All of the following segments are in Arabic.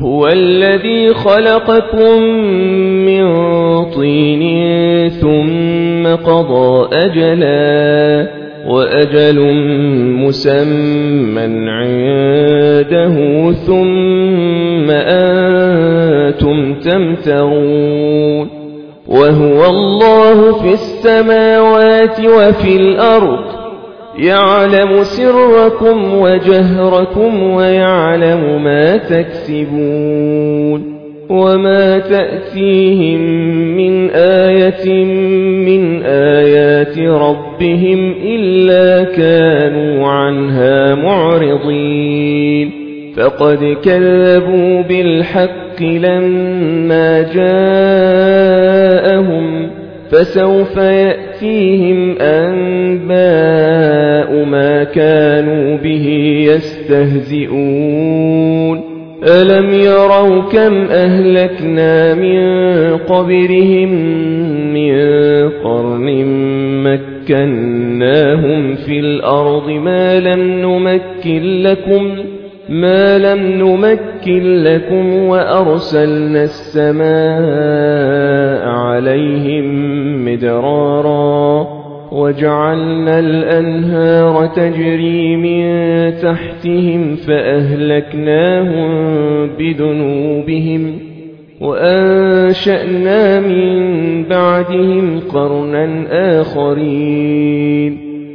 هو الذي خلقكم من طين ثم قضى أجلا وأجل مسمى عنده ثم أنتم تمترون وهو الله في السماوات وفي الأرض يعلم سركم وجهركم ويعلم ما تكسبون وما تأتيهم من آية من آيات ربهم إلا كانوا عنها معرضين فقد كذبوا بالحق لما جاءهم فسوف يأتيهم أنباء ما كانوا به يستهزئون. ألم يروا كم أهلكنا من قبرهم من قرن مكناهم في الأرض؟ ما لم نمكن لكم ما لم نمكن لكم وأرسلنا السماء عليهم مدرارا وجعلنا الأنهار تجري من تحتهم فأهلكناهم بذنوبهم وأنشأنا من بعدهم قرنا آخرين.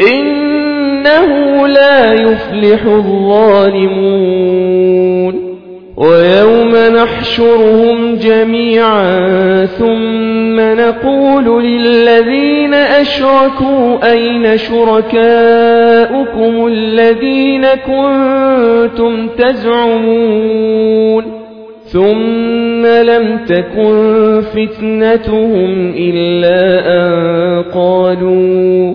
إنه لا يفلح الظالمون. ويوم نحشرهم جميعا ثم نقول للذين أشركوا أين شركاؤكم الذين كنتم تزعمون؟ ثم لم تكن فتنتهم إلا أن قالوا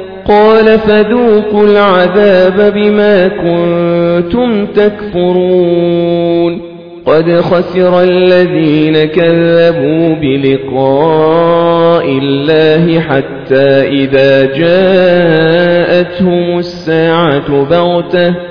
قال فذوقوا العذاب بما كنتم تكفرون قد خسر الذين كذبوا بلقاء الله حتى إذا جاءتهم الساعة بغتة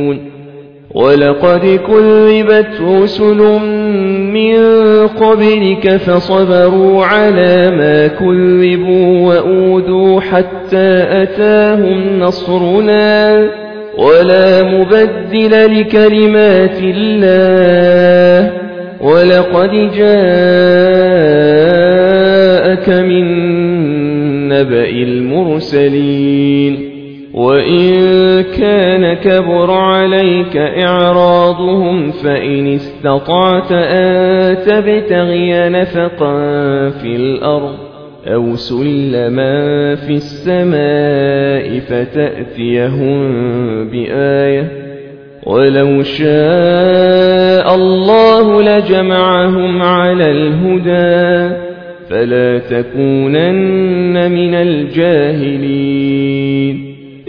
ولقد كذبت رسل من قبلك فصبروا على ما كذبوا وأوذوا حتى أتاهم نصرنا ولا مبدل لكلمات الله ولقد جاءك من نبأ المرسلين وإن كان كبر عليك إعراضهم فإن استطعت أن تبتغي نفقا في الأرض أو سلما في السماء فتأتيهم بآية ولو شاء الله لجمعهم على الهدى فلا تكونن من الجاهلين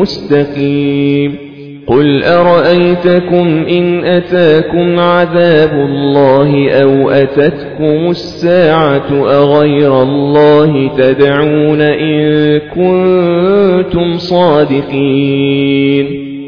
مستقيم قل أرأيتكم إن أتاكم عذاب الله أو أتتكم الساعة أغير الله تدعون إن كنتم صادقين.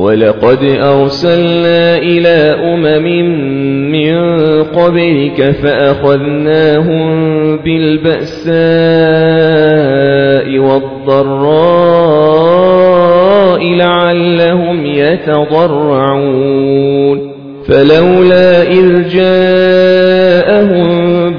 ولقد أرسلنا إلى أمم من قبلك فأخذناهم بالبأساء والضراء لعلهم يتضرعون. فلولا إذ جاءهم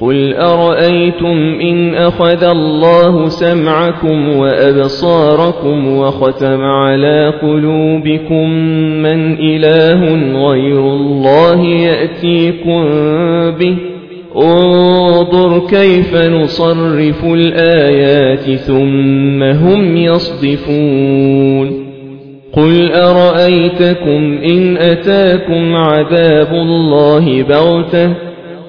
قل أرأيتم إن أخذ الله سمعكم وأبصاركم وختم على قلوبكم من إله غير الله يأتيكم به انظر كيف نصرف الآيات ثم هم يصدفون قل أرأيتكم إن أتاكم عذاب الله بغته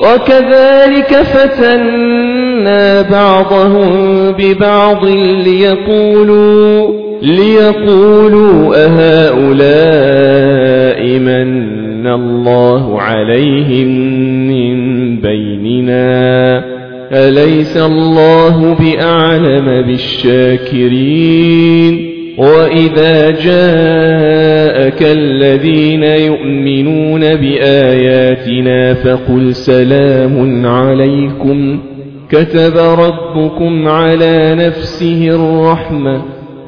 وكذلك فتنا بعضهم ببعض ليقولوا ليقولوا أهؤلاء من الله عليهم من بيننا أليس الله بأعلم بالشاكرين وإذا جاءك الذين يؤمنون بآياتنا فقل سلام عليكم كتب ربكم على نفسه الرحمة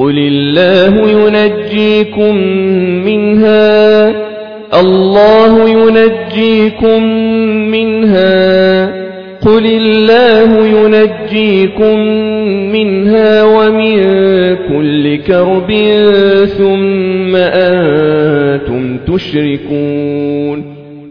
قل الله ينجيكم منها الله ينجيكم منها قل الله ينجيكم منها ومن كل كرب ثم أنتم تشركون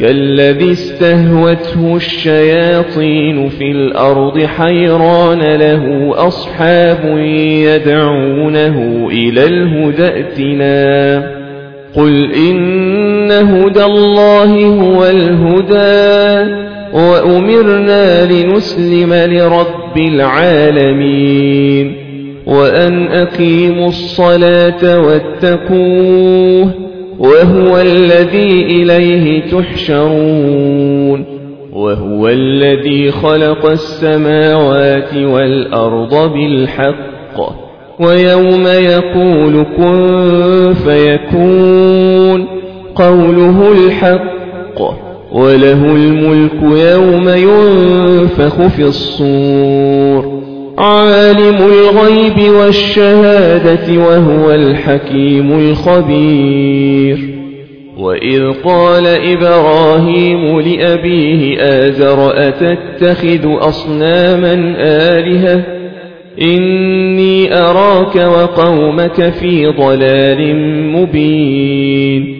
كالذي استهوته الشياطين في الأرض حيران له أصحاب يدعونه إلى الهدى ائتنا. قل إن هدى الله هو الهدى وأمرنا لنسلم لرب العالمين. وأن أقيموا الصلاة واتقوه وهو الذي إليه تحشرون وهو الذي خلق السماوات والأرض بالحق ويوم يقول كن فيكون قوله الحق وله الملك يوم ينفخ في الصور عالم الغيب والشهادة وهو الحكيم الخبير. وإذ قال إبراهيم لأبيه آزر أتتخذ أصناما آلهةً؟ إني أراك وقومك في ضلال مبين.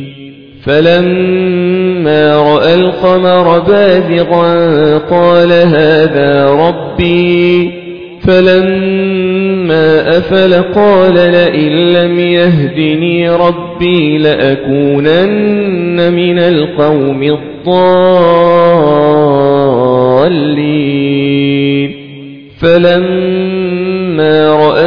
فلما رأى القمر بازغا قال هذا ربي. فلما أفل قال لئن لم يهدني ربي لأكونن من القوم الضالين. فلما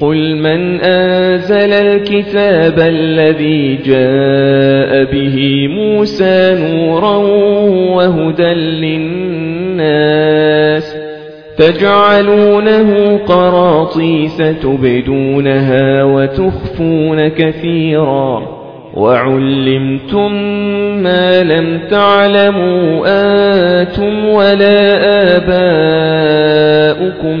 قل من أنزل الكتاب الذي جاء به موسى نورا وهدى للناس تجعلونه قراطيس تبدونها وتخفون كثيرا وعلمتم ما لم تعلموا آتم ولا آباؤكم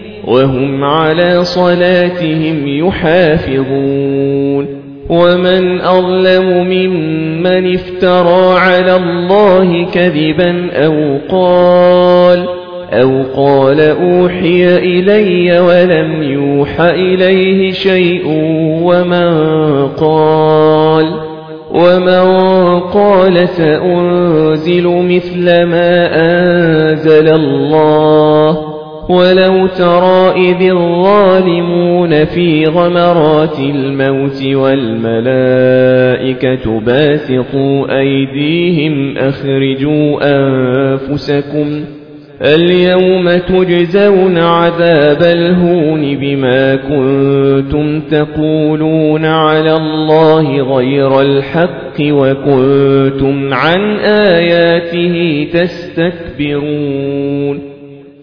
وهم على صلاتهم يحافظون. ومن أظلم ممن افترى على الله كذبا أو قال أو قال أوحي إلي ولم يوح إليه شيء ومن قال ومن قال سأنزل مثل ما أنزل الله. ولو ترى إذ الظالمون في غمرات الموت والملائكة باسقوا أيديهم أخرجوا أنفسكم اليوم تجزون عذاب الهون بما كنتم تقولون على الله غير الحق وكنتم عن آياته تستكبرون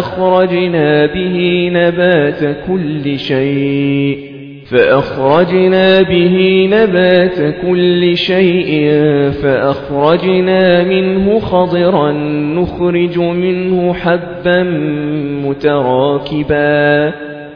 فأخرجنا به نبات كل شيء. فأخرجنا به نبات كل شيء. فأخرجنا منه خضرا نخرج منه حبا متراكبا.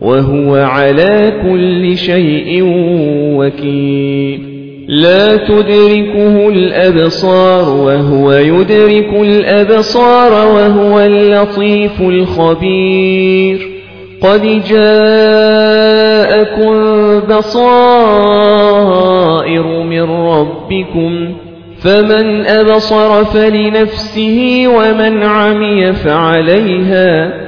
وهو على كل شيء وكيل. لا تدركه الأبصار وهو يدرك الأبصار وهو اللطيف الخبير. قد جاءكم بصائر من ربكم فمن أبصر فلنفسه ومن عمي فعليها.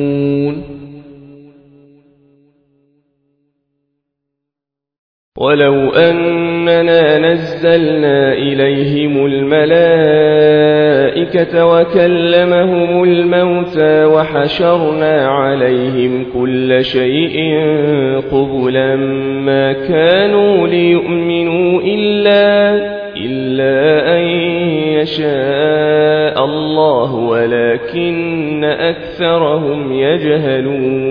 ولو أننا نزلنا إليهم الملائكة وكلمهم الموتى وحشرنا عليهم كل شيء قبلا ما كانوا ليؤمنوا إلا, إلا أن يشاء الله ولكن أكثرهم يجهلون.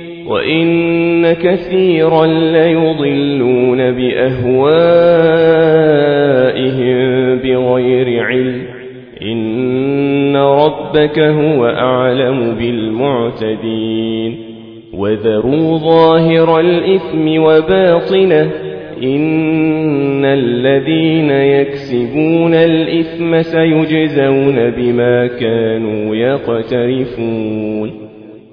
وإن كثيرا ليضلون بأهوائهم بغير علم إن ربك هو أعلم بالمعتدين وذروا ظاهر الإثم وباطنه إن الذين يكسبون الإثم سيجزون بما كانوا يقترفون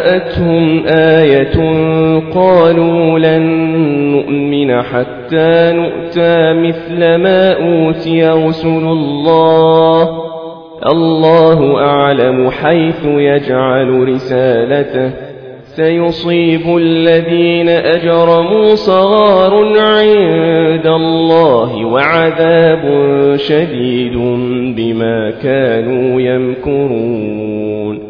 جاءتهم آية قالوا لن نؤمن حتى نؤتى مثل ما أوتي رسل الله. الله أعلم حيث يجعل رسالته. سيصيب الذين أجرموا صغار عند الله وعذاب شديد بما كانوا يمكرون.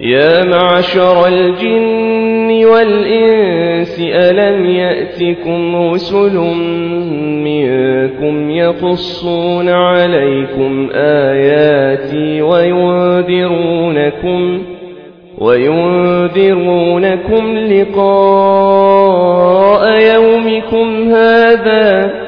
يا معشر الجن والإنس ألم يأتكم رسل منكم يقصون عليكم آياتي وينذرونكم وينذرونكم لقاء يومكم هذا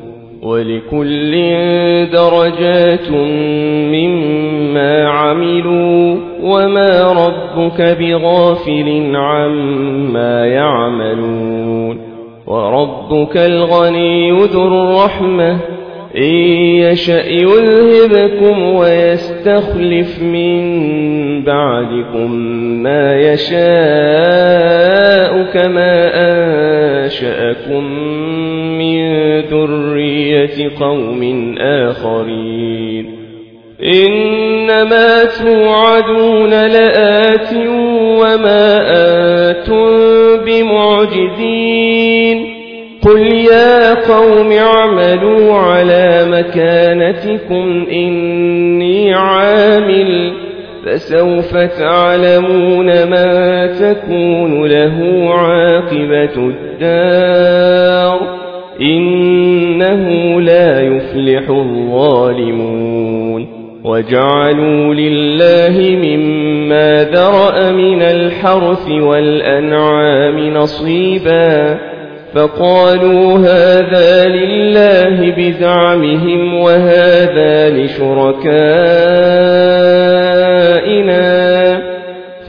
ولكل درجات مما ما عملوا وما ربك بغافل عما يعملون وربك الغني ذو الرحمة إن يشأ يذهبكم ويستخلف من بعدكم ما يشاء كما أنشأكم ذرية قوم آخرين. إنما توعدون لآت وما أنتم بمعجزين. قل يا قوم اعملوا على مكانتكم إني عامل. فسوف تعلمون ما تكون له عاقبة الدار. إنه لا يفلح الظالمون. وجعلوا لله مما ذرأ من الحرث والأنعام نصيبا. فقالوا هذا لله بزعمهم وهذا لشركائنا.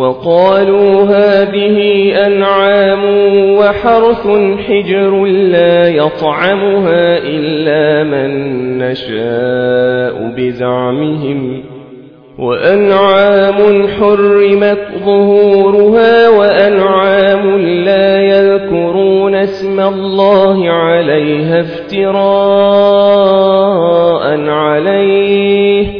وقالوا هذه أنعام وحرث حجر لا يطعمها إلا من نشاء بزعمهم وأنعام حرمت ظهورها وأنعام لا يذكرون اسم الله عليها افتراء عليه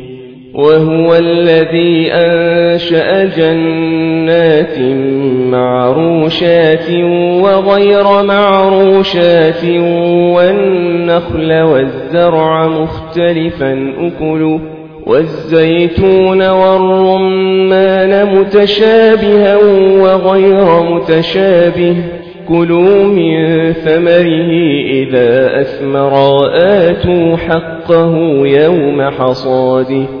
وهو الذي أنشأ جنات معروشات وغير معروشات والنخل والزرع مختلفا أكله والزيتون والرمان متشابها وغير متشابه كلوا من ثمره إذا أثمر آتوا حقه يوم حصاده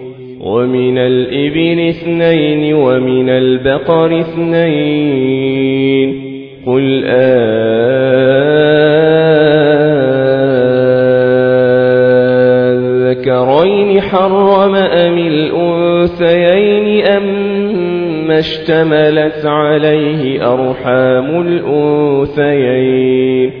ومن الإبل اثنين ومن البقر اثنين قل أذكرين حرم أم الأنثيين أم اشتملت عليه أرحام الأنثيين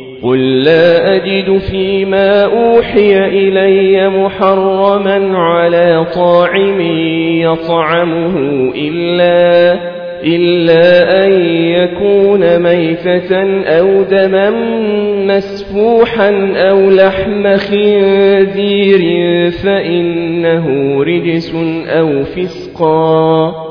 قل لا أجد فيما أوحي إلي محرما على طاعم يطعمه إلا, إلا أن يكون ميتة أو دما مسفوحا أو لحم خنزير فإنه رجس أو فسقا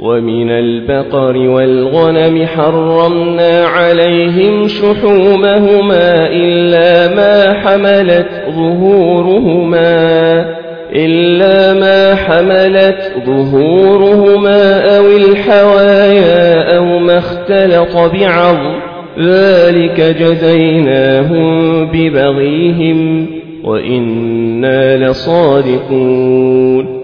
ومن البقر والغنم حرمنا عليهم شحومهما إلا ما حملت ظهورهما إلا ما حملت ظهورهما أو الحوايا أو ما اختلط بعظم ذلك جزيناهم ببغيهم وإنا لصادقون.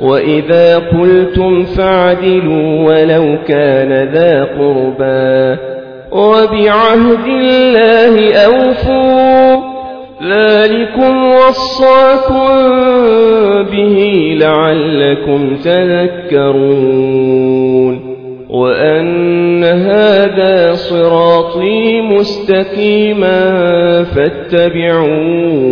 وإذا قلتم فاعدلوا ولو كان ذا قربا وبعهد الله أوفوا ذلكم وصاكم به لعلكم تذكرون وأن هذا صراطي مستقيما فاتبعوه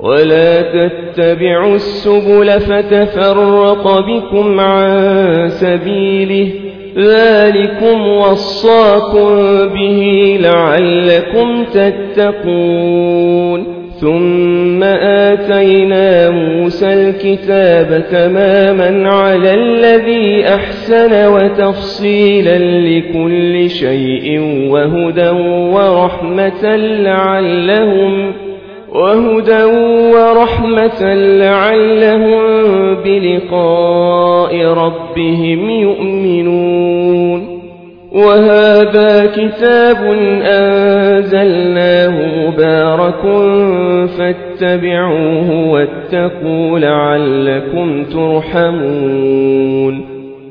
ولا تتبعوا السبل فتفرق بكم عن سبيله ذلكم وصاكم به لعلكم تتقون ثم آتينا موسى الكتاب تماما على الذي أحسن وتفصيلا لكل شيء وهدى ورحمة لعلهم وهدى ورحمة لعلهم بلقاء ربهم يؤمنون. وهذا كتاب أنزلناه مبارك فاتبعوه واتقوا لعلكم ترحمون.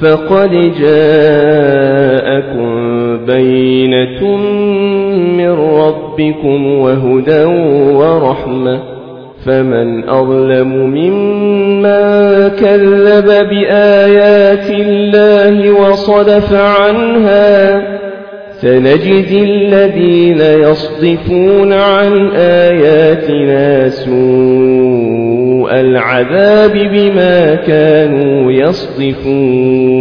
فقد جاءكم بينة من ربكم وهدى ورحمة فمن أظلم مما كذب بآيات الله وصدف عنها سنجزي الذين يصدفون عن آياتنا سوء العذاب بما كانوا يصدفون.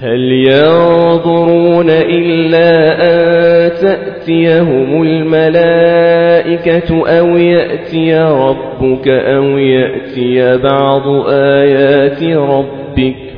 هل ينظرون إلا أن تأتيهم الملائكة أو يأتي ربك أو يأتي بعض آيات ربك؟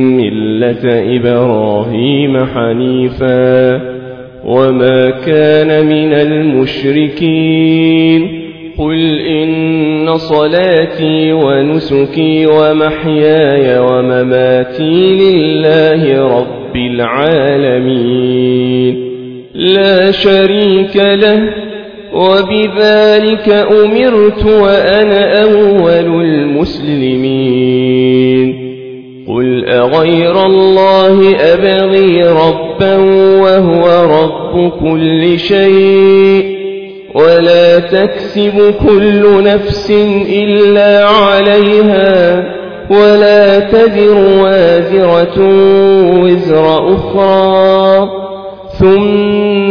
ملة إبراهيم حنيفا وما كان من المشركين قل إن صلاتي ونسكي ومحياي ومماتي لله رب العالمين. لا شريك له وبذلك أمرت وأنا أول المسلمين. قل أغير الله أبغي ربا وهو رب كل شيء ولا تكسب كل نفس إلا عليها ولا تذر وازرة وزر أخرى ثم